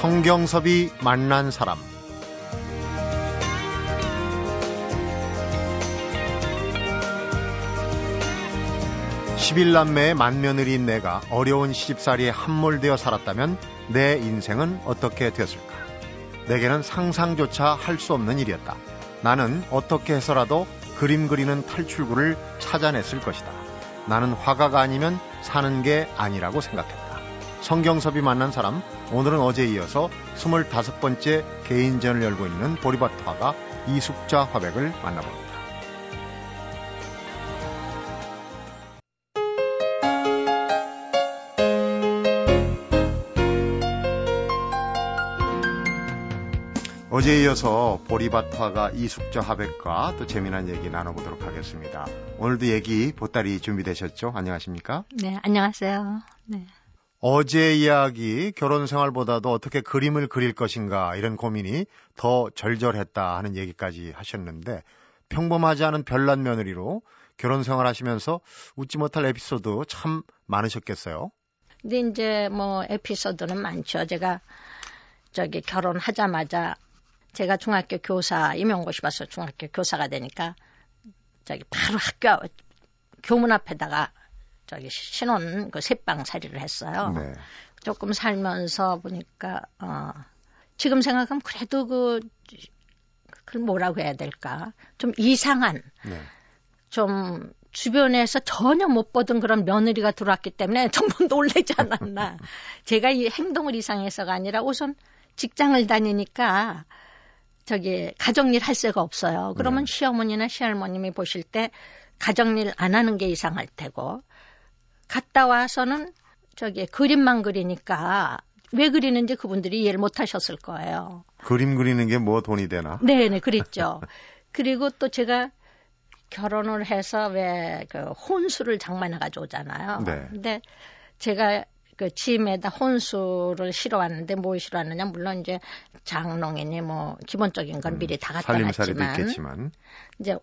성경섭이 만난 사람 11남매의 맏며느리인 내가 어려운 시집살이에 함몰되어 살았다면 내 인생은 어떻게 되었을까? 내게는 상상조차 할 수 없는 일이었다. 나는 어떻게 해서라도 그림 그리는 탈출구를 찾아냈을 것이다. 나는 화가가 아니면 사는 게 아니라고 생각했다. 성경섭이 만난 사람, 오늘은 어제 이어서 25번째 개인전을 열고 있는 보리밭 화가 이숙자 화백을 만나봅니다. 어제 이어서 보리밭 화가 이숙자 화백과 또 재미난 얘기 나눠보도록 하겠습니다. 오늘도 얘기 보따리 준비되셨죠? 안녕하십니까? 네, 안녕하세요. 네. 어제 이야기 결혼 생활보다도 어떻게 그림을 그릴 것인가 이런 고민이 더 절절했다 하는 얘기까지 하셨는데 평범하지 않은 별난 며느리로 결혼 생활 하시면서 웃지 못할 에피소드 참 많으셨겠어요? 근데 이제 뭐 에피소드는 많죠. 제가 저기 결혼하자마자 제가 중학교 교사 임용고시 봐서 중학교 교사가 되니까 저기 바로 학교 교문 앞에다가 저기 신혼 그 새빵 살이를 했어요. 네. 조금 살면서 보니까 어 지금 생각하면 그래도 그 그걸 뭐라고 해야 될까? 좀 이상한 네. 좀 주변에서 전혀 못 보던 그런 며느리가 들어왔기 때문에 정말 놀라지 않았나. 제가 이 행동을 이상해서가 아니라 우선 직장을 다니니까 저기 가정일 할 새가 없어요. 그러면 네. 시어머니나 시할머님이 보실 때 가정일 안 하는 게 이상할 테고 갔다 와서는 저기 그림만 그리니까 왜 그리는지 그분들이 이해를 못 하셨을 거예요. 그림 그리는 게 뭐 돈이 되나? 네네, 그랬죠. 그리고 또 제가 결혼을 해서 왜 그 혼수를 장만해 가져오잖아요. 네. 근데 제가 그 짐에다 혼수를 실어왔는데 뭘 실어왔느냐 물론 이제 장롱이니 뭐 기본적인 건 음, 미리 다 갖다 놨지만 이제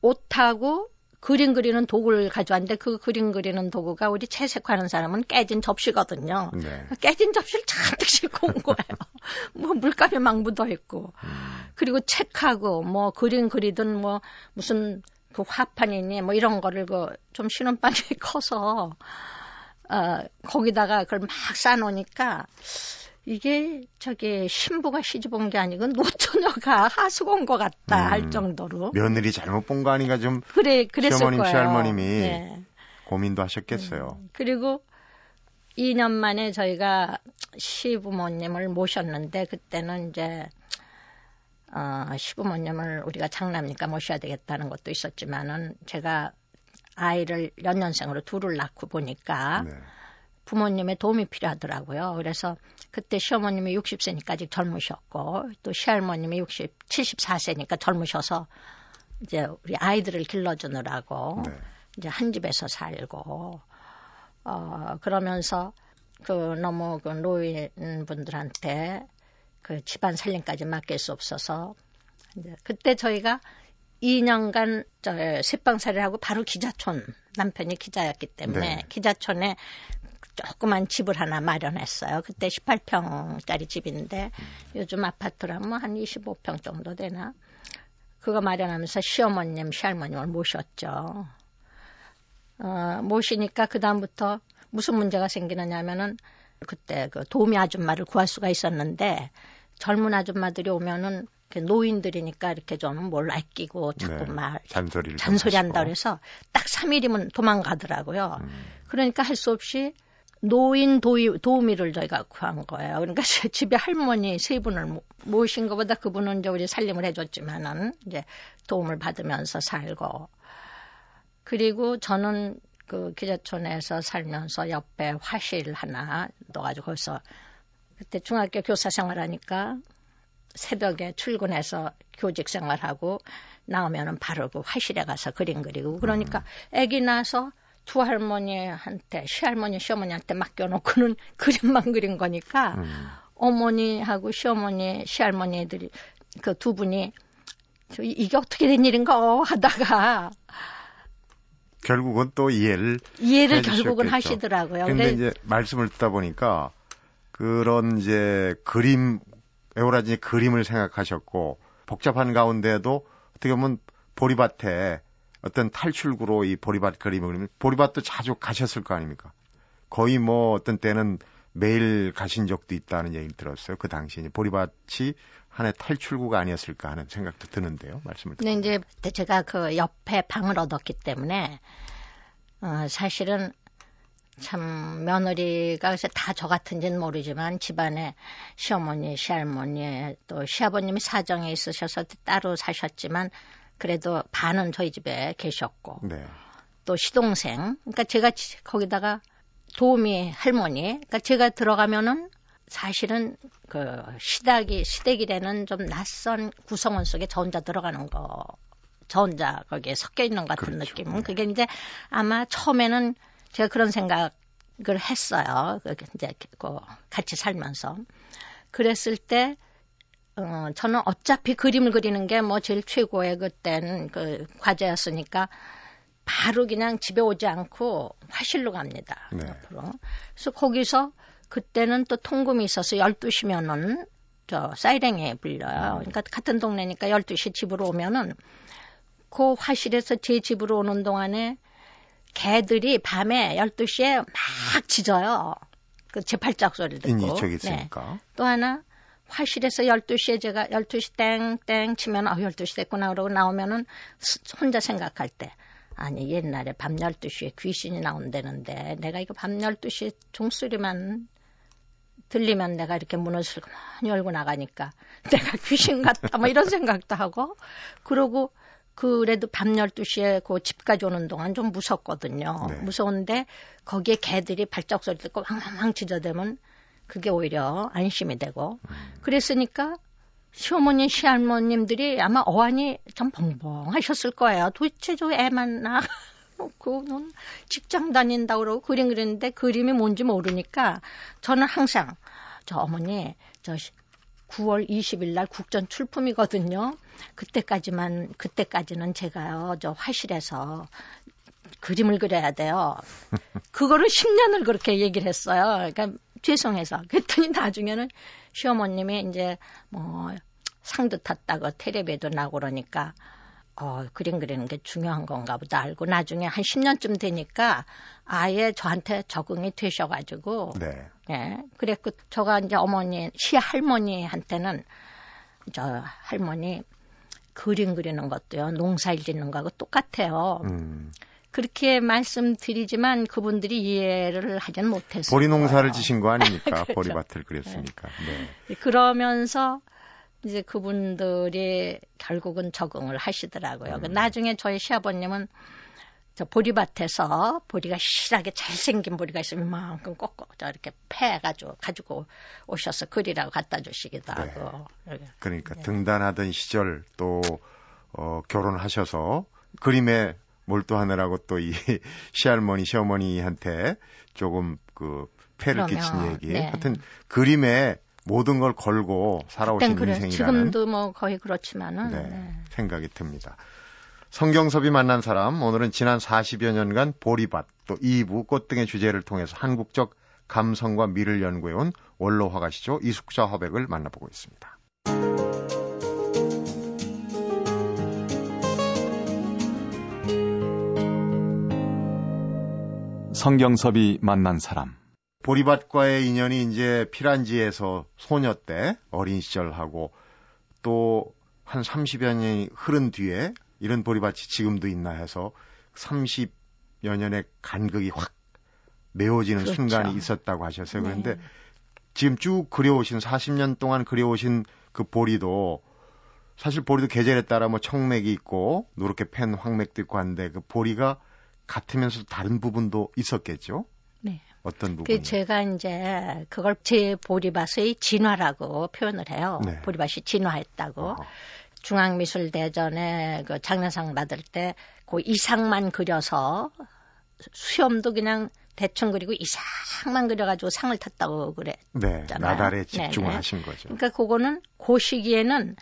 옷하고 그림 그리는 도구를 가져왔는데 그 그림 그리는 도구가 우리 채색하는 사람은 깨진 접시거든요. 네. 깨진 접시를 잔뜩 싣고 온 거예요. 뭐 물감이 막 묻어 있고. 음. 그리고 책하고 뭐 그림 그리든 뭐 무슨 그 화판이니 뭐 이런 거를 그좀 신혼방이 커서 어, 거기다가 그걸 막 싸놓으니까 이게 저기 신부가 시집 온 게 아니고 노처녀가 하숙 온 것 같다 음, 할 정도로 며느리 잘못 본 거 아닌가 좀 그래 그랬을 시어머님 거예요. 시할머님이 네. 고민도 하셨겠어요. 음, 그리고 2년 만에 저희가 시부모님을 모셨는데 그때는 이제 어, 시부모님을 우리가 장남니까 모셔야 되겠다는 것도 있었지만은 제가 아이를 연년생으로 둘을 낳고 보니까 네. 부모님의 도움이 필요하더라고요. 그래서 그때 시어머님이 60세니까 아직 젊으셨고 또 시할머님이 60, 74세니까 젊으셔서 이제 우리 아이들을 길러주느라고 네. 이제 한 집에서 살고 어 그러면서 그 너무 그 노인분들한테 그 집안 살림까지 맡길 수 없어서 이제 그때 저희가 2년간 저 새빵살이를 하고 바로 기자촌 남편이 기자였기 때문에 네. 기자촌에 조그만 집을 하나 마련했어요. 그때 18평짜리 집인데 음. 요즘 아파트라면 뭐한 25평 정도 되나. 그거 마련하면서 시어머님, 시할머님을 모셨죠. 어, 모시니까 그다음부터 무슨 문제가 생기느냐 하면은 그때 그 도우미 아줌마를 구할 수가 있었는데 젊은 아줌마들이 오면은 노인들이니까 이렇게 좀 뭘 아끼고 자꾸 네, 말 잔소리를 잔소리 한다 그래서 딱 3일이면 도망가더라고요. 음. 그러니까 할 수 없이 노인 도이, 도우미를 저희가 구한 거예요. 그러니까 집에 할머니 세 분을 모신 것보다 그분은 이제 우리 살림을 해줬지만은 이제 도움을 받으면서 살고 그리고 저는 그 기자촌에서 살면서 옆에 화실 하나 넣어가지고 거기서 그때 중학교 교사 생활하니까 새벽에 출근해서 교직 생활하고 나오면은 바로 그 화실에 가서 그림 그리고 그러니까 음. 아기 나서 두 할머니한테 시할머니 시어머니한테 맡겨놓고는 그림만 그린 거니까 음. 어머니하고 시어머니 시할머니들이 그 두 분이 저 이게 어떻게 된 일인가 하다가 결국은 또 이해를 이해를 결국은 하시더라고요. 근데 이제 말씀을 듣다 보니까 그런 이제 그림 에오라지 그림을 생각하셨고 복잡한 가운데도 어떻게 보면 보리밭에 어떤 탈출구로 이 보리밭 그림을 그리면 보리밭도 자주 가셨을 거 아닙니까? 거의 뭐 어떤 때는 매일 가신 적도 있다는 얘기를 들었어요. 그 당시에 보리밭이 하나의 탈출구가 아니었을까 하는 생각도 드는데요. 말씀을 듣고. 근데 이제 제가 그 옆에 방을 얻었기 때문에 어, 사실은 참 며느리가 다저 같은지는 모르지만 집안에 시어머니, 시할머니 또 시아버님이 사정에 있으셔서 따로 사셨지만 그래도 반은 저희 집에 계셨고 네. 또 시동생 그러니까 제가 거기다가 도우미 할머니 그러니까 제가 들어가면은 사실은 그 시댁이 시댁이라는 좀 낯선 구성원 속에 저 혼자 들어가는 거. 저 혼자 거기에 섞여 있는 것 같은 그렇죠. 느낌. 네. 그게 이제 아마 처음에는 제가 그런 생각을 했어요. 그 이제 그 같이 살면서. 그랬을 때, 어, 저는 어차피 그림을 그리는 게 뭐 제일 최고의 그때는 그 과제였으니까 바로 그냥 집에 오지 않고 화실로 갑니다. 네. 앞으로. 그래서 거기서 그때는 또 통금이 있어서 12시면은 저 사이렌에 불려요. 그러니까 같은 동네니까 12시 집으로 오면은 그 화실에서 제 집으로 오는 동안에 개들이 밤에 12시에 막 짖어요. 그제 발작 소리를 듣고. 있으니까. 네. 또 하나 화실에서 12시에 제가 12시 땡땡 치면 아 12시 됐구나 그러고 나오면은 혼자 생각할 때 아니 옛날에 밤 12시에 귀신이 나온다는데 내가 이거 밤 12시에 종소리만 들리면 내가 이렇게 문을 슬그머니 열고 나가니까 내가 귀신 같다 뭐 이런 생각도 하고 그러고 그래도 밤 12시에 그 집까지 오는 동안 좀 무섭거든요. 네. 무서운데 거기에 개들이 발작 소리 듣고 황황 짖어대면 그게 오히려 안심이 되고 음. 그랬으니까 시어머니, 시할머님들이 아마 어안이 참 벙벙하셨을 거예요. 도대체 저 애만 낳 놓고는 직장 다닌다 그러고 그림 그리는데 그림이 뭔지 모르니까 저는 항상 저 어머니 저 9월 20일 날 국전 출품이거든요. 그때까지만 그때까지는 제가요 저 화실에서 그림을 그려야 돼요. 그거를 10년을 그렇게 얘기를 했어요. 그러니까 죄송해서. 그랬더니 나중에는 시어머님이 이제 뭐 상도 탔다고 테레비에도 나고 그러니까 어, 그림 그리는 게 중요한 건가 보다 알고 나중에 한 10년쯤 되니까 아예 저한테 적응이 되셔가지고. 네. 예. 그랬고, 저가 이제 어머니, 시할머니한테는 저 할머니 그림 그리는 것도요, 농사일 짓는 거하고 똑같아요. 음. 그렇게 말씀드리지만 그분들이 이해를 하지는 못했어요. 보리 농사를 지신 거 아닙니까? 그렇죠. 보리밭을 그렸으니까. 네. 네. 그러면서 이제 그분들이 결국은 적응을 하시더라고요. 음. 나중에 저희 시아버님은 저 보리밭에서 보리가 실하게 잘생긴 보리가 있으면 이만큼 꺾고 저 이렇게 패가지고 가지고 오셔서 그리라고 갖다 주시기도 네. 하고. 그러니까 네. 등단하던 시절 또 어, 결혼하셔서 그림에 몰두하느라고 또 이 시할머니 시어머니한테 조금 그 패를 끼친 얘기. 네. 하여튼 그림에 모든 걸 걸고 살아오신 그래. 인생이라는 지금도 뭐 거의 그렇지만은 네, 네. 생각이 듭니다. 성경섭이 만난 사람 오늘은 지난 40여 년간 보리밭 또 2부 꽃 등의 주제를 통해서 한국적 감성과 미를 연구해온 원로 화가시죠 이숙자 화백을 만나보고 있습니다. 성경섭이 만난 사람 보리밭과의 인연이 이제 피란지에서 소녀 때 어린 시절하고 또 한 30여 년이 흐른 뒤에 이런 보리밭이 지금도 있나 해서 30여 년의 간극이 확 메워지는 그렇죠. 순간이 있었다고 하셨어요. 그런데 네. 지금 쭉 그려오신 40년 동안 그려오신 그 보리도 사실 보리도 계절에 따라 뭐 청맥이 있고 노랗게 팬 황맥도 있고 한데 그 보리가 같으면서 다른 부분도 있었겠죠? 네. 어떤 부분? 그 제가 이제 그걸 제 보리밭의 진화라고 표현을 해요. 네. 보리밭이 진화했다고. 어허. 중앙미술대전에 그 장려상 받을 때 그 이상만 그려서 수염도 그냥 대충 그리고 이상만 그려가지고 상을 탔다고 그랬잖아요. 네, 나달에 집중을 네 하신 거죠. 그러니까 그거는 그 시기에는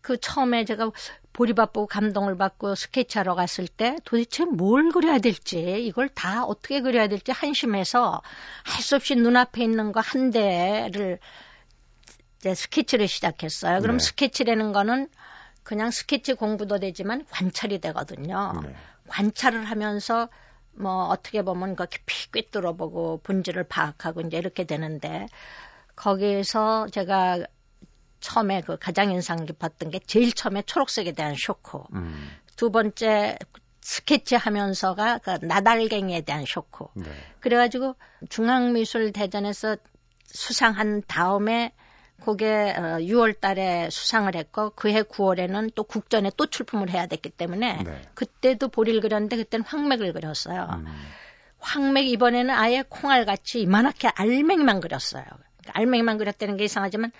그 처음에 제가 보리밭 보 감동을 받고 스케치하러 갔을 때 도대체 뭘 그려야 될지 이걸 다 어떻게 그려야 될지 한심해서 할 수 없이 눈앞에 있는 거 한 대를 이제 스케치를 시작했어요. 그럼 네. 스케치라는 거는 그냥 스케치 공부도 되지만 관찰이 되거든요. 네. 관찰을 하면서 뭐 어떻게 보면 그 깊이 꿰뚫어보고 본질을 파악하고 이제 이렇게 되는데 거기에서 제가 처음에 그 가장 인상 깊었던 게 제일 처음에 초록색에 대한 쇼크. 음. 두 번째 스케치 하면서가 그 나달갱이에 대한 쇼크. 네. 그래가지고 중앙미술대전에서 수상한 다음에 그게 어, 6월 달에 수상을 했고 그해 9월에는 또 국전에 또 출품을 해야 됐기 때문에 네. 그때도 보리를 그렸는데 그때는 황맥을 그렸어요. 음. 황맥 이번에는 아예 콩알같이 이만하게 알맹이만 그렸어요. 그러니까 알맹이만 그렸다는 게 이상하지만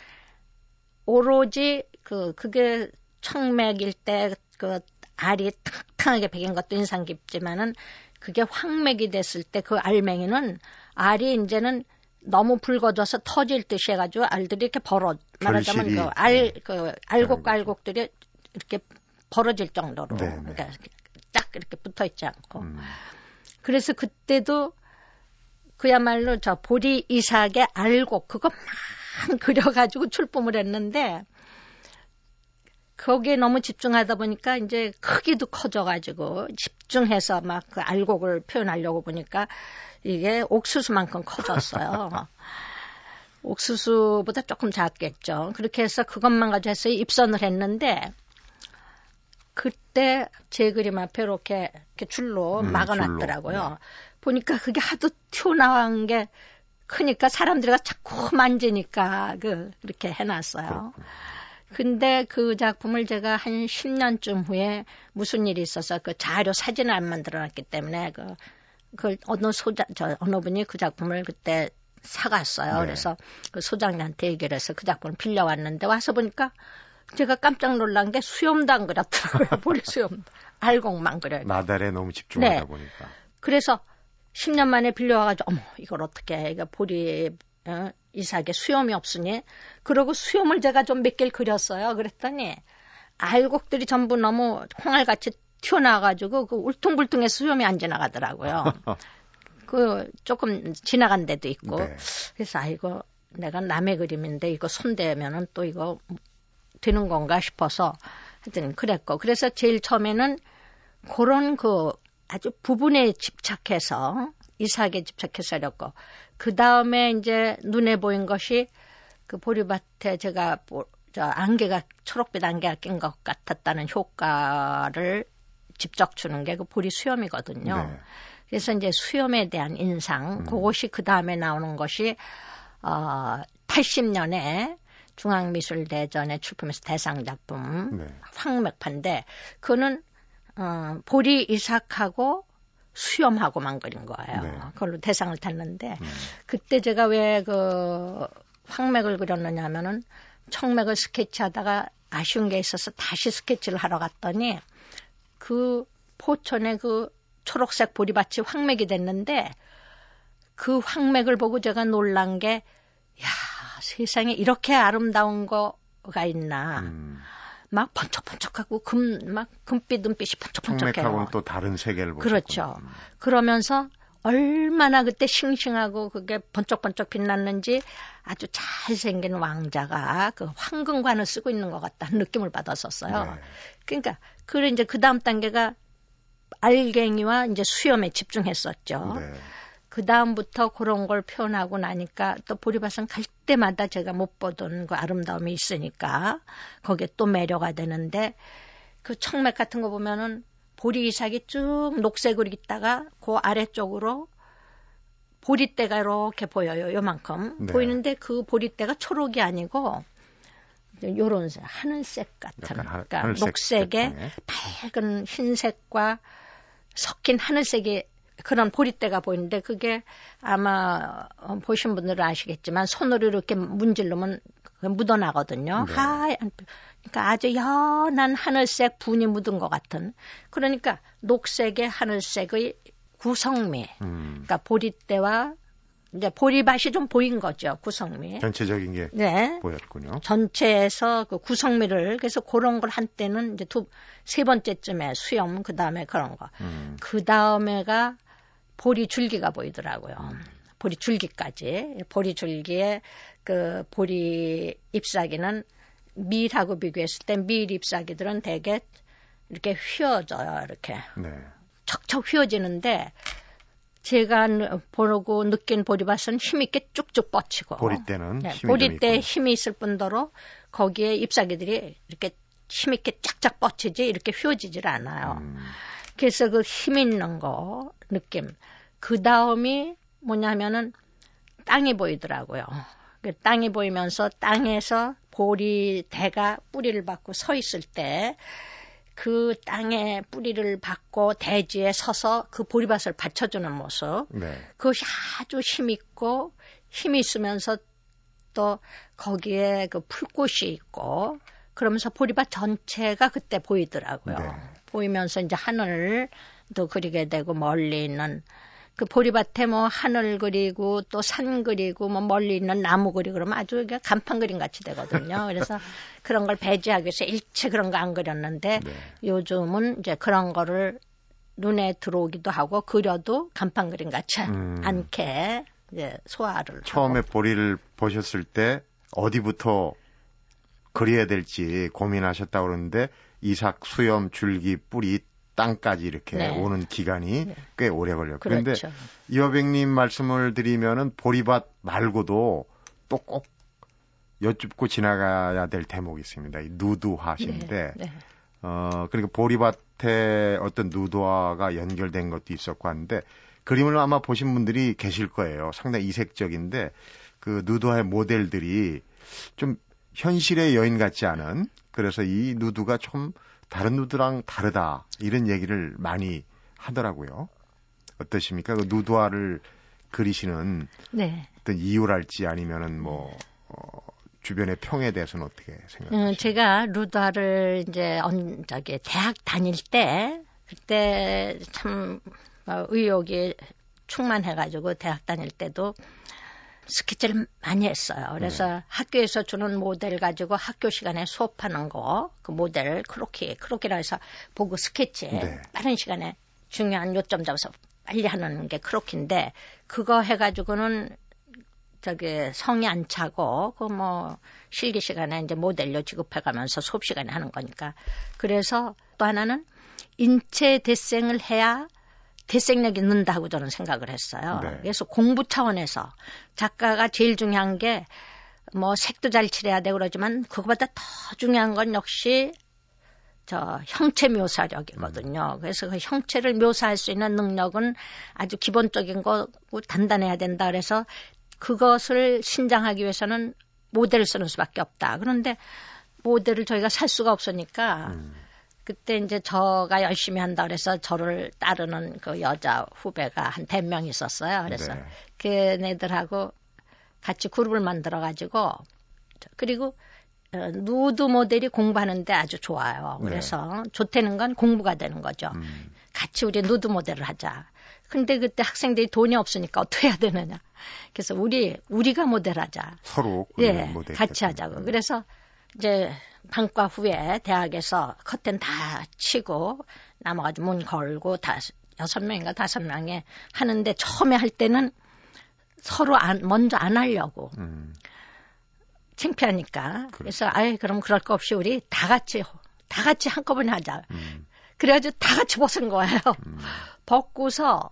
오로지 그 그게 청맥일 때 그 알이 탕탕하게 베긴 것도 인상 깊지만은 그게 황맥이 됐을 때 그 알맹이는 알이 이제는 너무 붉어져서 터질 듯이 해가지고 알들이 이렇게 벌어 말하자면 그알 네. 그 알곡 알곡들이 이렇게 벌어질 정도로 네, 네. 그러니까 딱 이렇게 붙어 있지 않고 음. 그래서 그때도 그야말로 저 보리 이삭의 알곡 그것만 그려가지고 출품을 했는데 거기에 너무 집중하다 보니까 이제 크기도 커져가지고 집중해서 막 그 알곡을 표현하려고 보니까 이게 옥수수만큼 커졌어요. 옥수수보다 조금 작겠죠. 그렇게 해서 그것만 가지고 해서 입선을 했는데 그때 제 그림 앞에 이렇게, 이렇게 줄로 음, 막아놨더라고요. 줄로. 네. 보니까 그게 하도 튀어나온 게 크니까 사람들이 자꾸 만지니까 그 이렇게 해놨어요. 그렇군요. 근데 그 작품을 제가 한 10년쯤 후에 무슨 일이 있어서 그 자료 사진을 안 만들어놨기 때문에 그, 그 어느 소장, 저 어느 분이 그 작품을 그때 사갔어요. 네. 그래서 그 소장님한테 얘기를 해서 그 작품을 빌려왔는데 와서 보니까 제가 깜짝 놀란 게 수염도 안 그렸더라고요. 보리 수염. 알곡만 그려요. 나달에 너무 집중하다 네. 보니까. 그래서 10년 만에 빌려와가지고 어머 이걸 어떻게 해 이거 보리 어, 이삭에 수염이 없으니. 그러고 수염을 제가 좀 몇 개를 그렸어요. 그랬더니 알곡들이 전부 너무 콩알같이 튀어나와가지고 그 울퉁불퉁해 수염이 안 지나가더라고요. 그 조금 지나간 데도 있고. 네. 그래서 아이고 내가 남의 그림인데 이거 손대면은 또 이거 되는 건가 싶어서 하여튼 그랬고. 그래서 제일 처음에는 그런 그 아주 부분에 집착해서 이삭에 집착해서 이랬고 그 다음에 이제 눈에 보인 것이 그 보리밭에 제가 보- 저 안개가 초록빛 안개가 낀 것 같았다는 효과를 직접 주는 게 그 보리 수염이거든요. 네. 그래서 이제 수염에 대한 인상, 음. 그것이 그 다음에 나오는 것이 어 80년에 중앙미술대전에 출품해서 대상 작품 네. 황맥파인데 그거는 어, 보리 이삭하고 수염하고만 그린 거예요. 네. 그걸로 대상을 탔는데 음. 그때 제가 왜 그 황맥을 그렸느냐 하면은 청맥을 스케치하다가 아쉬운 게 있어서 다시 스케치를 하러 갔더니 그 포천에 그 초록색 보리밭이 황맥이 됐는데 그 황맥을 보고 제가 놀란 게 야, 세상에 이렇게 아름다운 거가 있나. 음. 막 번쩍번쩍하고 금, 막 금빛 눈빛이 번쩍번쩍해요. 청맥하고는 또 다른 세계를 보셨군요. 그렇죠. 그러면서 얼마나 그때 싱싱하고 그게 번쩍번쩍 빛났는지 아주 잘생긴 왕자가 그 황금관을 쓰고 있는 것 같다는 느낌을 받았었어요. 네. 그러니까 그 이제 그 다음 단계가 알갱이와 이제 수염에 집중했었죠. 네. 그 다음부터 그런 걸 표현하고 나니까 또 보리밭은 갈 때마다 제가 못 보던 그 아름다움이 있으니까 거기에 또 매료가 되는데 그 청맥 같은 거 보면은 보리 이삭이 쭉 녹색으로 있다가 그 아래쪽으로 보리대가 이렇게 보여요. 요만큼 네. 보이는데 그 보리대가 초록이 아니고 요런 색, 하늘색 같은 그러니까 녹색에. 밝은 흰색과 섞인 하늘색의 그런 보리대가 보이는데 그게 아마 어, 보신 분들은 아시겠지만 손으로 이렇게 문질르면 그게 묻어나거든요. 네. 하얀 그러니까 아주 연한 하늘색 분이 묻은 것 같은 그러니까 녹색의 하늘색의 구성미 음. 그러니까 보리대와 이제 보리밭이 좀 보인 거죠 구성미. 전체적인 게 네. 보였군요. 전체에서 그 구성미를 그래서 그런 걸 한때는 이제 두 세 번째쯤에 수염 그 다음에 그런 거. 음. 그 다음에가 보리 줄기가 보이더라고요. 보리 줄기까지 보리 줄기에 그 보리 잎사귀는 밀하고 비교했을 때 밀 잎사귀들은 되게 이렇게 휘어져요. 이렇게 네. 척척 휘어지는데 제가 보고 느낀 보리밭은 힘있게 쭉쭉 뻗치고 보리 때는 네, 힘이 보리 좀때 있군요. 힘이 있을 뿐더러 거기에 잎사귀들이 이렇게 힘있게 쫙쫙 뻗치지 이렇게 휘어지질 않아요. 음. 그래서 그 힘 있는 거 느낌. 그 다음이 뭐냐면은 땅이 보이더라고요. 그 땅이 보이면서 땅에서 보리 대가 뿌리를 받고 서 있을 때 그 땅에 뿌리를 받고 대지에 서서 그 보리밭을 받쳐주는 모습. 네. 그것이 아주 힘있고 힘이 있으면서 또 거기에 그 풀꽃이 있고 그러면서 보리밭 전체가 그때 보이더라고요. 네. 보이면서 이제 하늘도 그리게 되고 멀리 있는 그 보리밭에 뭐 하늘 그리고 또 산 그리고 뭐 멀리 있는 나무 그리고 그러면 아주 간판 그림 같이 되거든요. 그래서 그런 걸 배제하기 위해서 일체 그런 거 안 그렸는데 네. 요즘은 이제 그런 거를 눈에 들어오기도 하고 그려도 간판 그림 같지 음. 않게 이제 소화를 처음에 하고. 보리를 보셨을 때 어디부터 그려야 될지 고민하셨다고 그러는데 이삭, 수염, 줄기, 뿌리, 땅까지 이렇게 네. 오는 기간이 꽤 오래 걸렸고 그런데 그렇죠. 이화백님 말씀을 드리면은 보리밭 말고도 또 꼭 여쭙고 지나가야 될 대목이 있습니다. 이 누드화신데 네, 네. 어, 그러니까 보리밭에 어떤 누드화가 연결된 것도 있었고 하는데 그림을 아마 보신 분들이 계실 거예요. 상당히 이색적인데 그 누드화의 모델들이 좀 현실의 여인 같지 않은 그래서 이 누드가 좀 다른 누드랑 다르다 이런 얘기를 많이 하더라고요. 어떠십니까? 그 누드화를 그리시는 네. 어떤 이유랄지 아니면은 뭐 어, 주변의 평에 대해서는 어떻게 생각하세요? 음, 제가 루다를 이제 언 저기 대학 다닐 때 그때 참 어, 의욕이 충만해가지고 대학 다닐 때도 스케치를 많이 했어요. 그래서 네. 학교에서 주는 모델 가지고 학교 시간에 수업하는 거, 그 모델 크로키, 크로키라 해서 보고 스케치 네. 빠른 시간에 중요한 요점 잡아서 빨리 하는 게 크로키인데 그거 해가지고는 저기 성이 안 차고 그 뭐 실기 시간에 이제 모델로 지급해가면서 수업 시간에 하는 거니까 그래서 또 하나는 인체 대생을 해야 대생력이 는다고 저는 생각을 했어요. 네. 그래서 공부 차원에서 작가가 제일 중요한 게 뭐 색도 잘 칠해야 되고 그러지만 그거보다 더 중요한 건 역시 저 형체 묘사력이거든요. 그래서 그 형체를 묘사할 수 있는 능력은 아주 기본적인 거고 단단해야 된다. 그래서 그것을 신장하기 위해서는 모델을 쓰는 수밖에 없다. 그런데 모델을 저희가 살 수가 없으니까 음. 그때 이제 저가 열심히 한다 그래서 저를 따르는 그 여자 후배가 한 100명 있었어요. 그래서 네. 걔네들하고 같이 그룹을 만들어 가지고 그리고 어, 누드 모델이 공부하는데 아주 좋아요. 네. 그래서 좋다는 건 공부가 되는 거죠. 음. 같이 우리 누드 모델을 하자. 근데 그때 학생들이 돈이 없으니까 어떻게 해야 되느냐. 그래서 우리 우리가 모델하자. 서로 예, 모델 같이. 하자고. 그래서 이제 방과 후에 대학에서 커튼 다 치고 남아가지고 문 걸고 다 여섯 명인가 다섯 명에 하는데 처음에 할 때는 서로 안, 먼저 안 하려고 음. 창피하니까. 그래서 아예 그럼 그럴 거 없이 우리 다 같이 다 같이 한꺼번에 하자. 음. 그래가지고 다 같이 벗은 거예요. 음. 벗고서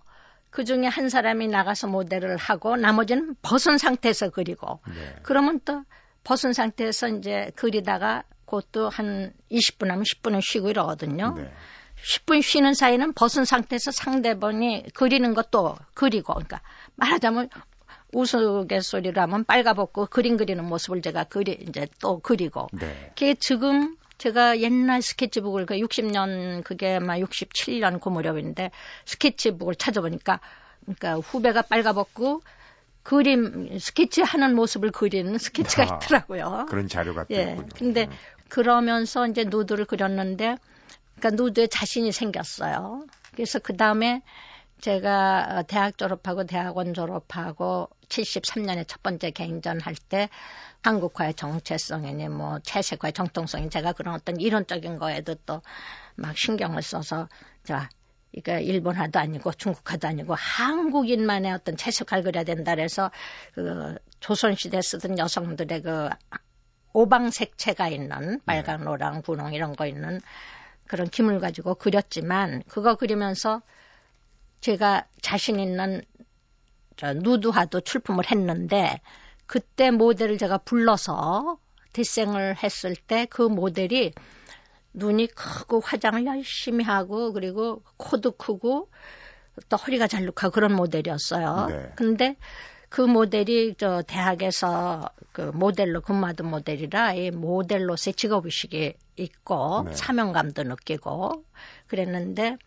그 중에 한 사람이 나가서 모델을 하고 나머지는 벗은 상태에서 그리고 네. 그러면 또 벗은 상태에서 이제 그리다가 그것도 한 20분 하면 10분은 쉬고 이러거든요. 네. 10분 쉬는 사이는 벗은 상태에서 상대방이 그리는 것도 그리고 그러니까 말하자면 우스갯소리로 하면 빨가벗고 그림 그리는 모습을 제가 그리 이제 또 그리고 네. 그게 지금 제가 옛날 스케치북을 그 60년 그게 아마 67년 그 무렵인데 스케치북을 찾아보니까 그러니까 후배가 빨가벗고 그림 스케치하는 모습을 그리는 스케치가 아, 있더라고요. 그런 자료가 또 예. 있군요. 근데 네. 그러면서 이제 누드를 그렸는데 그러니까 누드에 자신이 생겼어요. 그래서 그 다음에 제가 대학 졸업하고 대학원 졸업하고 73년에 첫 번째 개인전 할 때 한국화의 정체성이니 뭐 채색화의 정통성이 제가 그런 어떤 이론적인 거에도 또 막 신경을 써서 자 이거 일본화도 아니고 중국화도 아니고 한국인만의 어떤 채색화를 그려야 된다 그래서 그 조선시대 쓰던 여성들의 그 오방색채가 있는 빨강, 노랑, 분홍 이런 거 있는 그런 김을 가지고 그렸지만 그거 그리면서 제가 자신 있는 저 누드화도 출품을 했는데 그때 모델을 제가 불러서 디생을 했을 때 그 모델이 눈이 크고 화장을 열심히 하고 그리고 코도 크고 또 허리가 잘룩하고 그런 모델이었어요. 네. 근데 그 모델이 저 대학에서 그 모델로 근무하던 모델이라 이 모델로서의 직업의식이 있고 네. 사명감도 느끼고 그랬는데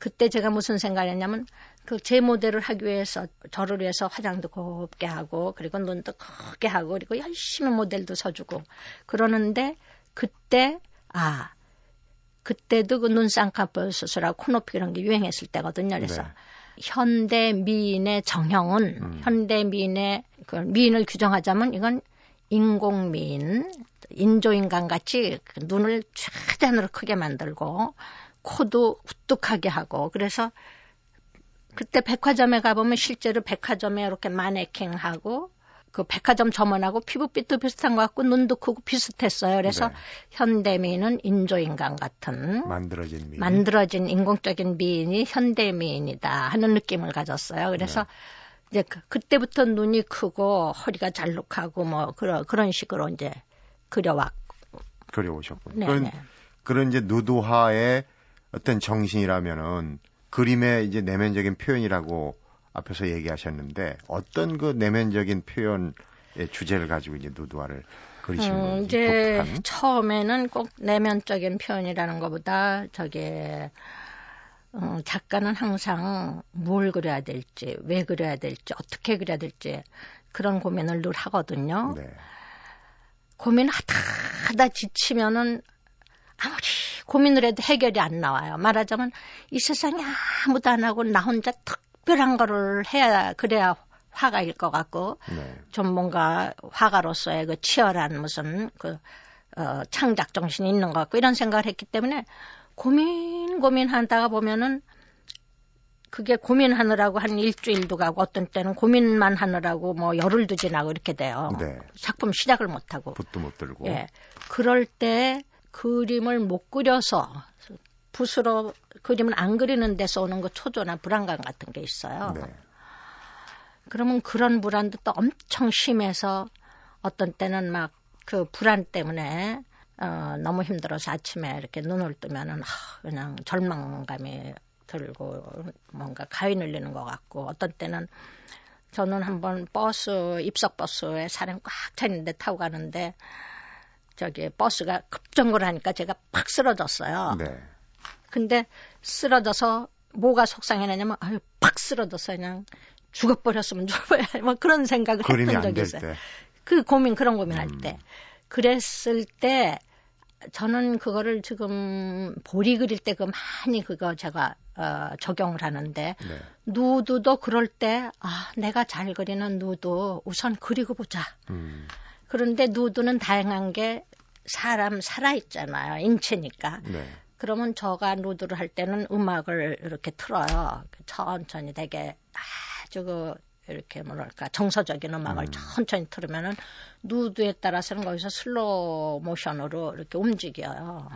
그때 제가 무슨 생각을 했냐면 그제 모델을 하기 위해서 저를 위해서 화장도 곱게 하고 그리고 눈도 크게 하고 그리고 열심히 모델도 서주고 그러는데 그때 아 그때도 그 눈 쌍꺼풀 수술하고 코높이 이런 게 유행했을 때거든요. 그래서 네. 현대 미인의 정형은 음. 현대 미인의 그 미인을 규정하자면 이건 인공 미인, 인조인간 같이 그 눈을 최대한으로 크게 만들고 코도 우뚝하게 하고 그래서 그때 백화점에 가보면 실제로 백화점에 이렇게 마네킹하고 그 백화점 점원하고 피부빛도 비슷한 것 같고 눈도 크고 비슷했어요. 그래서 네. 현대미인은 인조인간 같은 만들어진 미인. 만들어진 인공적인 미인이 현대미인이다 하는 느낌을 가졌어요. 그래서 네. 이제 그, 때부터 눈이 크고 허리가 잘록하고 뭐 그런 그런 식으로 이제 그려왔 그려오셨군요. 네, 그런 네. 그런 이제 누드화의 어떤 정신이라면은 그림의 이제 내면적인 표현이라고 앞에서 얘기하셨는데 어떤 그 내면적인 표현의 주제를 가지고 이제 누드화를 그리시는 음, 건지 이제 독특한. 처음에는 꼭 내면적인 표현이라는 것보다 저게 어, 작가는 항상 뭘 그려야 될지, 왜 그려야 될지, 어떻게 그려야 될지 그런 고민을 늘 하거든요. 네. 고민하다 하다 지치면은 아무리 고민을 해도 해결이 안 나와요. 말하자면 이 세상에 아무도 안 하고 나 혼자 탁 특별한 거를 해야 그래야 화가일 것 같고 네. 좀 뭔가 화가로서의 그 치열한 무슨 그 어, 창작 정신이 있는 것 같고 이런 생각을 했기 때문에 고민 고민하다가 보면은 그게 고민하느라고 한 일주일도 가고 어떤 때는 고민만 하느라고 뭐 열흘도 지나고 이렇게 돼요. 네. 작품 시작을 못 하고. 붓도 못 들고. 예. 그럴 때 그림을 못 그려서 붓으로 그림을 안 그리는 데서 오는 그 초조나 불안감 같은 게 있어요. 네. 그러면 그런 불안도 또 엄청 심해서 어떤 때는 막 그 불안 때문에 어, 너무 힘들어서 아침에 이렇게 눈을 뜨면은 하, 그냥 절망감이 들고 뭔가 가위 눌리는 것 같고 어떤 때는 저는 한번 버스 입석 버스에 사람 꽉 차 있는데 타고 가는데 저기 버스가 급정거를 하니까 제가 팍 쓰러졌어요. 네. 근데 쓰러져서 뭐가 속상해냐면 아유 팍 쓰러져서 그냥 죽어버렸으면 좋아야 뭐 그런 생각을 했던 적이 있어요. 때. 그 고민 그런 고민할 음. 때 그랬을 때 저는 그거를 지금 보리 그릴 때 그 많이 그거 제가 어, 적용을 하는데 네. 누드도 그럴 때 아 내가 잘 그리는 누드 우선 그리고 보자. 음. 그런데 누드는 다양한 게 사람 살아 있잖아요 인체니까. 네. 그러면 저가 누드를 할 때는 음악을 이렇게 틀어요. 천천히 되게 아주 그 이렇게 뭐랄까 정서적인 음악을 음. 천천히 틀으면은 누드에 따라서는 거기서 슬로우 모션으로 이렇게 움직여요.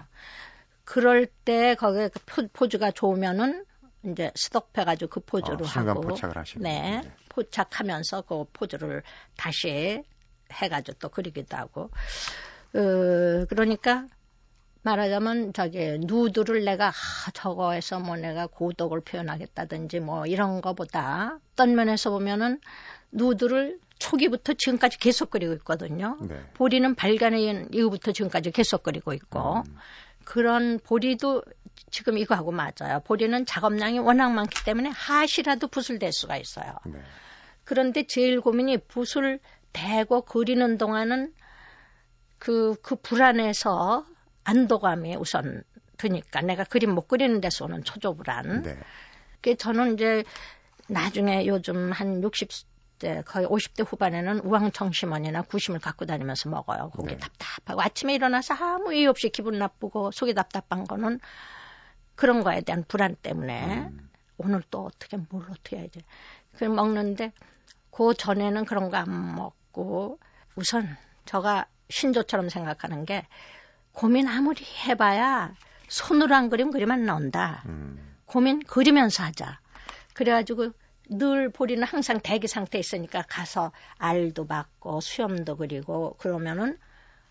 그럴 때 거기에 그 포즈가 좋으면은 이제 스톱해가지고 그 포즈로 어, 하고 포착을 하시는 네, 네 포착하면서 그 포즈를 다시 해가지고 또 그리기도 하고 어, 그러니까 말하자면 저기 누드를 내가 아, 저거에서 뭐 내가 고독을 표현하겠다든지 뭐 이런 거보다 어떤 면에서 보면은 누드를 초기부터 지금까지 계속 그리고 있거든요. 네. 보리는 발견의 이후부터 지금까지 계속 그리고 있고 음. 그런 보리도 지금 이거하고 맞아요. 보리는 작업량이 워낙 많기 때문에 하시라도 붓을 댈 수가 있어요. 네. 그런데 제일 고민이 붓을 대고 그리는 동안은 그, 그 불안해서 안도감이 우선 드니까 내가 그림 못 그리는 데서 오는 초조불 안. 네. 그 저는 이제 나중에 요즘 한 60대 거의 50대 후반에는 우황청심원이나 구심을 갖고 다니면서 먹어요. 거기 네. 답답하고 아침에 일어나서 아무 이유 없이 기분 나쁘고 속이 답답한 거는 그런 거에 대한 불안 때문에 음. 오늘 또 어떻게 뭘 어떻게 해야지. 그걸 먹는데 그 전에는 그런 거 안 먹고 우선 저가 신조처럼 생각하는 게 고민 아무리 해봐야 손으로 한 그림 그리면 나온다. 음. 고민 그리면서 하자. 그래가지고 늘 보리는 항상 대기 상태에 있으니까 가서 알도 받고 수염도 그리고 그러면은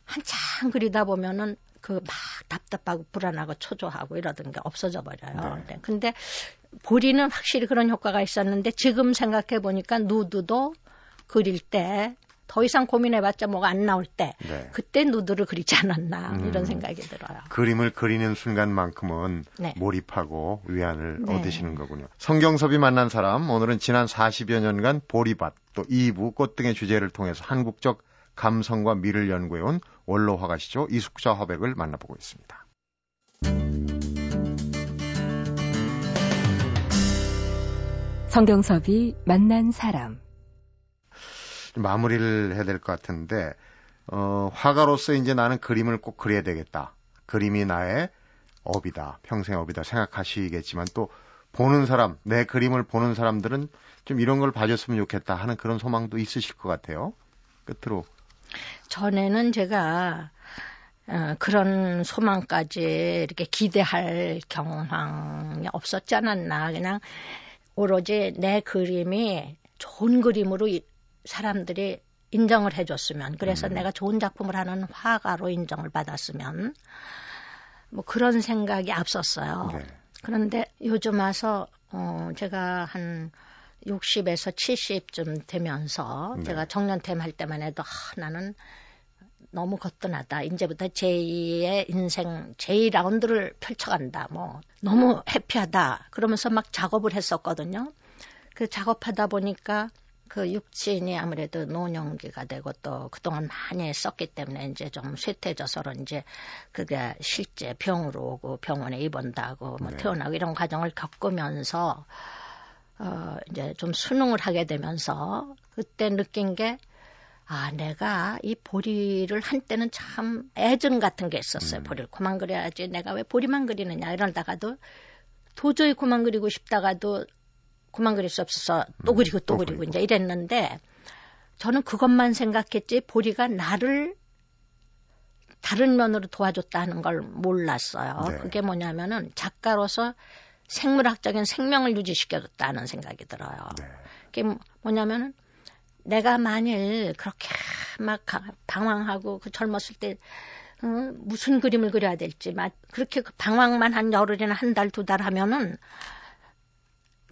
한참 그리다 보면은 그 막 답답하고 불안하고 초조하고 이러던 게 없어져 버려요. 네. 네. 근데 보리는 확실히 그런 효과가 있었는데 지금 생각해 보니까 누드도 그릴 때 더 이상 고민해봤자 뭐가 안 나올 때 네. 그때 누드를 그리지 않았나 음. 이런 생각이 들어요. 그림을 그리는 순간만큼은 네. 몰입하고 위안을 네. 얻으시는 거군요. 성경섭이 만난 사람 오늘은 지난 40여 년간 보리밭 또 이부 꽃 등의 주제를 통해서 한국적 감성과 미를 연구해온 원로 화가시죠 이숙자 화백을 만나보고 있습니다. 성경섭이 만난 사람. 마무리를 해야 될 것 같은데 어, 화가로서 이제 나는 그림을 꼭 그려야 되겠다. 그림이 나의 업이다. 평생 업이다 생각하시겠지만 또 보는 사람, 내 그림을 보는 사람들은 좀 이런 걸 봐줬으면 좋겠다 하는 그런 소망도 있으실 것 같아요. 끝으로 전에는 제가 어, 그런 소망까지 이렇게 기대할 경황이 없었지 않았나. 그냥 오로지 내 그림이 좋은 그림으로 이- 사람들이 인정을 해줬으면, 그래서 음. 내가 좋은 작품을 하는 화가로 인정을 받았으면, 뭐 그런 생각이 앞섰어요. 네. 그런데 요즘 와서 어 제가 한 60에서 70쯤 되면서 네. 제가 정년퇴임 할 때만 해도 아, 나는 너무 거뜬하다. 이제부터 제2의 인생 제2라운드를 펼쳐간다. 뭐 너무 해피하다. 그러면서 막 작업을 했었거든요. 그 작업하다 보니까 그 육신이 아무래도 노년기가 되고 또 그동안 많이 썼기 때문에 이제 좀 쇠퇴져서 이제 그게 실제 병으로 오고 병원에 입원다고 뭐 네. 퇴원하고 이런 과정을 겪으면서 어 이제 좀 수능을 하게 되면서 그때 느낀 게 아, 내가 이 보리를 한때는 참 애증 같은 게 있었어요. 음. 보리를 그만 그려야지. 내가 왜 보리만 그리느냐 이러다가도 도저히 그만 그리고 싶다가도 그만 그릴 수 없어서 또 음, 그리고 또 또 그리고 그리고. 이제 이랬는데 저는 그것만 생각했지 보리가 나를 다른 면으로 도와줬다는 걸 몰랐어요. 네. 그게 뭐냐면은 작가로서 생물학적인 생명을 유지시켜줬다는 생각이 들어요. 네. 그게 뭐냐면은 내가 만일 그렇게 막 가- 방황하고 그 젊었을 때 어, 무슨 그림을 그려야 될지 막 그렇게 그 방황만 한 열흘이나 한 달 두달 하면은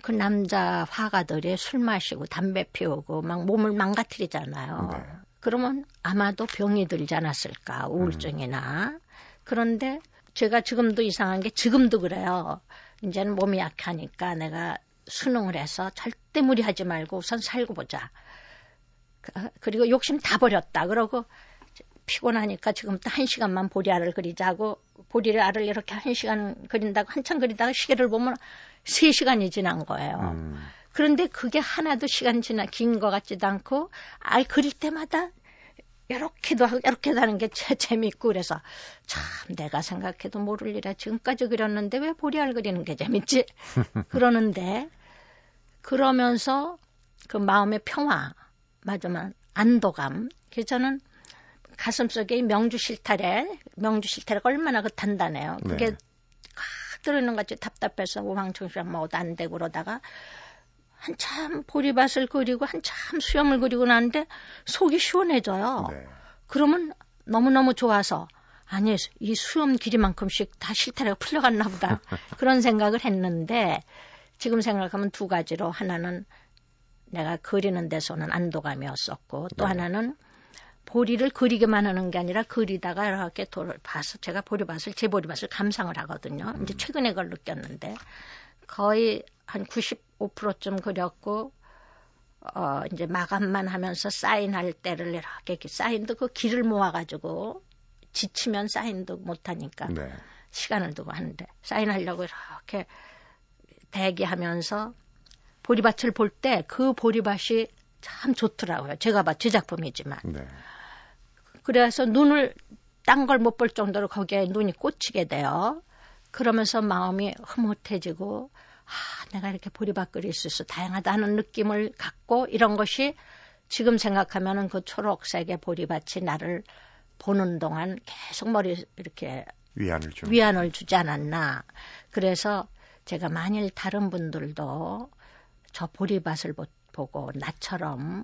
그 남자 화가들이 술 마시고 담배 피우고 막 몸을 망가뜨리잖아요. 네. 그러면 아마도 병이 들지 않았을까 우울증이나 그런데 제가 지금도 이상한 게 지금도 그래요. 이제는 몸이 약하니까 내가 수능을 해서 절대 무리하지 말고 우선 살고 보자. 그- 그리고 욕심 다 버렸다. 그러고 피곤하니까 지금부터 한 시간만 보리알을 그리자고 보리를 알을 이렇게 한 시간 그린다고 한참 그리다가 시계를 보면 세 시간이 지난 거예요. 음, 그런데 그게 하나도 시간 지나 긴 것 같지도 않고 아이 그릴 때마다 이렇게도 하고 이렇게도 하는 게 제, 재밌고 그래서 참 내가 생각해도 모를 일이야 지금까지 그렸는데 왜 보리알 그리는 게 재밌지 그러는데 그러면서 그 마음의 평화 맞으면 안도감 그래서 저는 가슴속에 이 명주 실타래 명주 실타래가 얼마나 그 단단해요 그게 네. 꽉 들어있는 것 같이 답답해서 우황청시랑 먹어도 안 되고 그러다가 한참 보리밭을 그리고 한참 수염을 그리고 나는데 속이 시원해져요. 네. 그러면 너무너무 좋아서 아니 이 수염 길이만큼씩 다 실타래가 풀려갔나 보다 그런 생각을 했는데 지금 생각하면 두 가지로 하나는 내가 그리는 데서는 안도감이었었고 또 네. 하나는 보리를 그리기만 하는 게 아니라 그리다가 이렇게 돌을 봐서 제가 보리밭을 제 보리밭을 감상을 하거든요. 이제 최근에 그걸 느꼈는데 거의 한 95%쯤 그렸고 어 이제 마감만 하면서 사인할 때를 이렇게, 이렇게 사인도 그 길을 모아가지고 지치면 사인도 못하니까 네. 시간을 두고 하는데 사인하려고 이렇게 대기하면서 보리밭을 볼 때 그 보리밭이 참 좋더라고요. 제가 봐, 제 작품이지만. 네. 그래서 눈을 딴 걸 못 볼 정도로 거기에 눈이 꽂히게 돼요. 그러면서 마음이 흐뭇해지고, 아, 내가 이렇게 보리밭 그릴 수 있어. 다양하다는 느낌을 갖고 이런 것이 지금 생각하면은 그 초록색의 보리밭이 나를 보는 동안 계속 머리 이렇게 위안을 좀. 위안을 주지 않았나. 그래서 제가 만일 다른 분들도 저 보리밭을 보, 보고 나처럼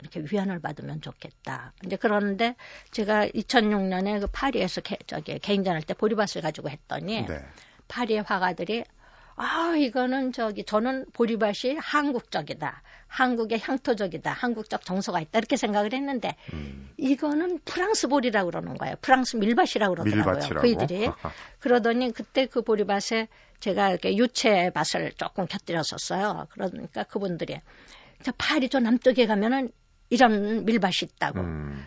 이렇게 위안을 받으면 좋겠다. 이제 그러는데 제가 2006년에 그 파리에서 개, 저기 개인전할 때 보리밭을 가지고 했더니 네. 파리의 화가들이 아 이거는 저기 저는 보리밭이 한국적이다. 한국의 향토적이다. 한국적 정서가 있다. 이렇게 생각을 했는데 음. 이거는 프랑스 보리라고 그러는 거예요. 프랑스 밀밭이라고 그러더라고요. 밀밭이라고. 그이들이 그러더니 그때 그 보리밭에 제가 이렇게 유채밭을 조금 곁들였었어요. 그러니까 그분들이 저 파리 저 남쪽에 가면은 이런 밀밭이 있다고. 음.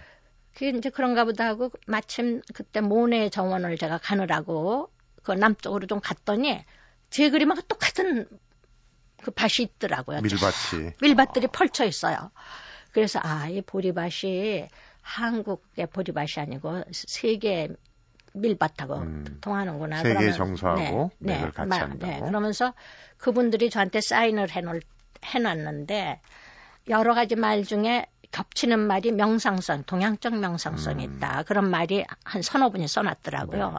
그게 이제 그런가 보다 하고 마침 그때 모네 정원을 제가 가느라고 그 남쪽으로 좀 갔더니 제 그림하고 똑같은 그 밭이 있더라고요. 밀밭이. 밀밭들이 펼쳐 있어요. 그래서 아, 이 보리밭이 한국의 보리밭이 아니고 세계 밀밭하고 음. 통하는구나. 세계 그러면- 정서하고 네, 네, 같이 마- 한다고. 네, 그러면서 그분들이 저한테 사인을 해놓을, 해놨는데 여러 가지 말 중에 겹치는 말이 명상성, 동양적 명상성이 음. 있다. 그런 말이 한 서너 분이 써놨더라고요. 네.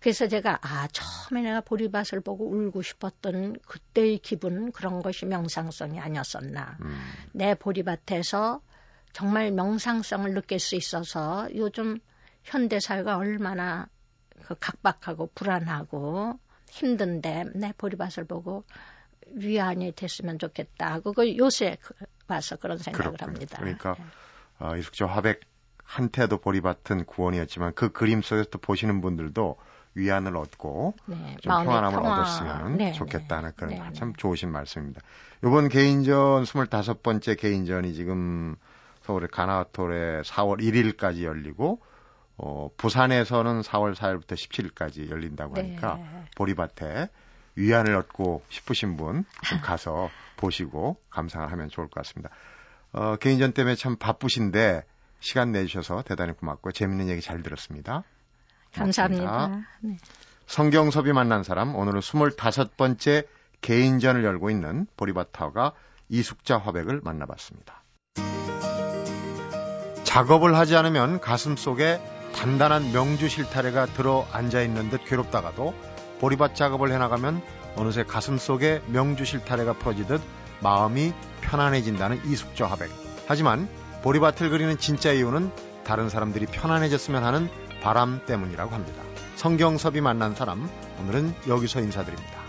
그래서 제가 아 처음에 내가 보리밭을 보고 울고 싶었던 그때의 기분 그런 것이 명상성이 아니었었나. 음. 내 보리밭에서 정말 명상성을 느낄 수 있어서 요즘 현대 사회가 얼마나 그 각박하고 불안하고 힘든데 내 보리밭을 보고 위안이 됐으면 좋겠다 하고 그 요새 그- 와서 그런 생각을 그렇군요. 합니다. 그러니까 어, 이숙조 화백 한태도 보리밭은 구원이었지만 그 그림 속에서 또 보시는 분들도 위안을 얻고 네, 좀 평안함을 평화. 얻었으면 네, 좋겠다는 그런 네, 참 네. 좋으신 말씀입니다. 이번 개인전 25번째 개인전이 지금 서울의 가나토레 4월 1일까지 열리고 어, 부산에서는 4월 4일부터 17일까지 열린다고 하니까 네. 보리밭에 위안을 얻고 싶으신 분좀 가서 보시고 감상을 하면 좋을 것 같습니다. 어, 개인전 때문에 참 바쁘신데 시간 내주셔서 대단히 고맙고 재밌는 얘기 잘 들었습니다. 감사합니다. 네. 성경섭이 만난 사람 오늘은 25번째 개인전을 열고 있는 보리바타가 이숙자 화백을 만나봤습니다. 작업을 하지 않으면 가슴 속에 단단한 명주 실타래가 들어 앉아 있는 듯 괴롭다가도 보리밭 작업을 해나가면 어느새 가슴 속에 명주 실타래가 풀어지듯 마음이 편안해진다는 이숙자 화백. 하지만 보리밭을 그리는 진짜 이유는 다른 사람들이 편안해졌으면 하는 바람 때문이라고 합니다. 성경섭이 만난 사람, 오늘은 여기서 인사드립니다.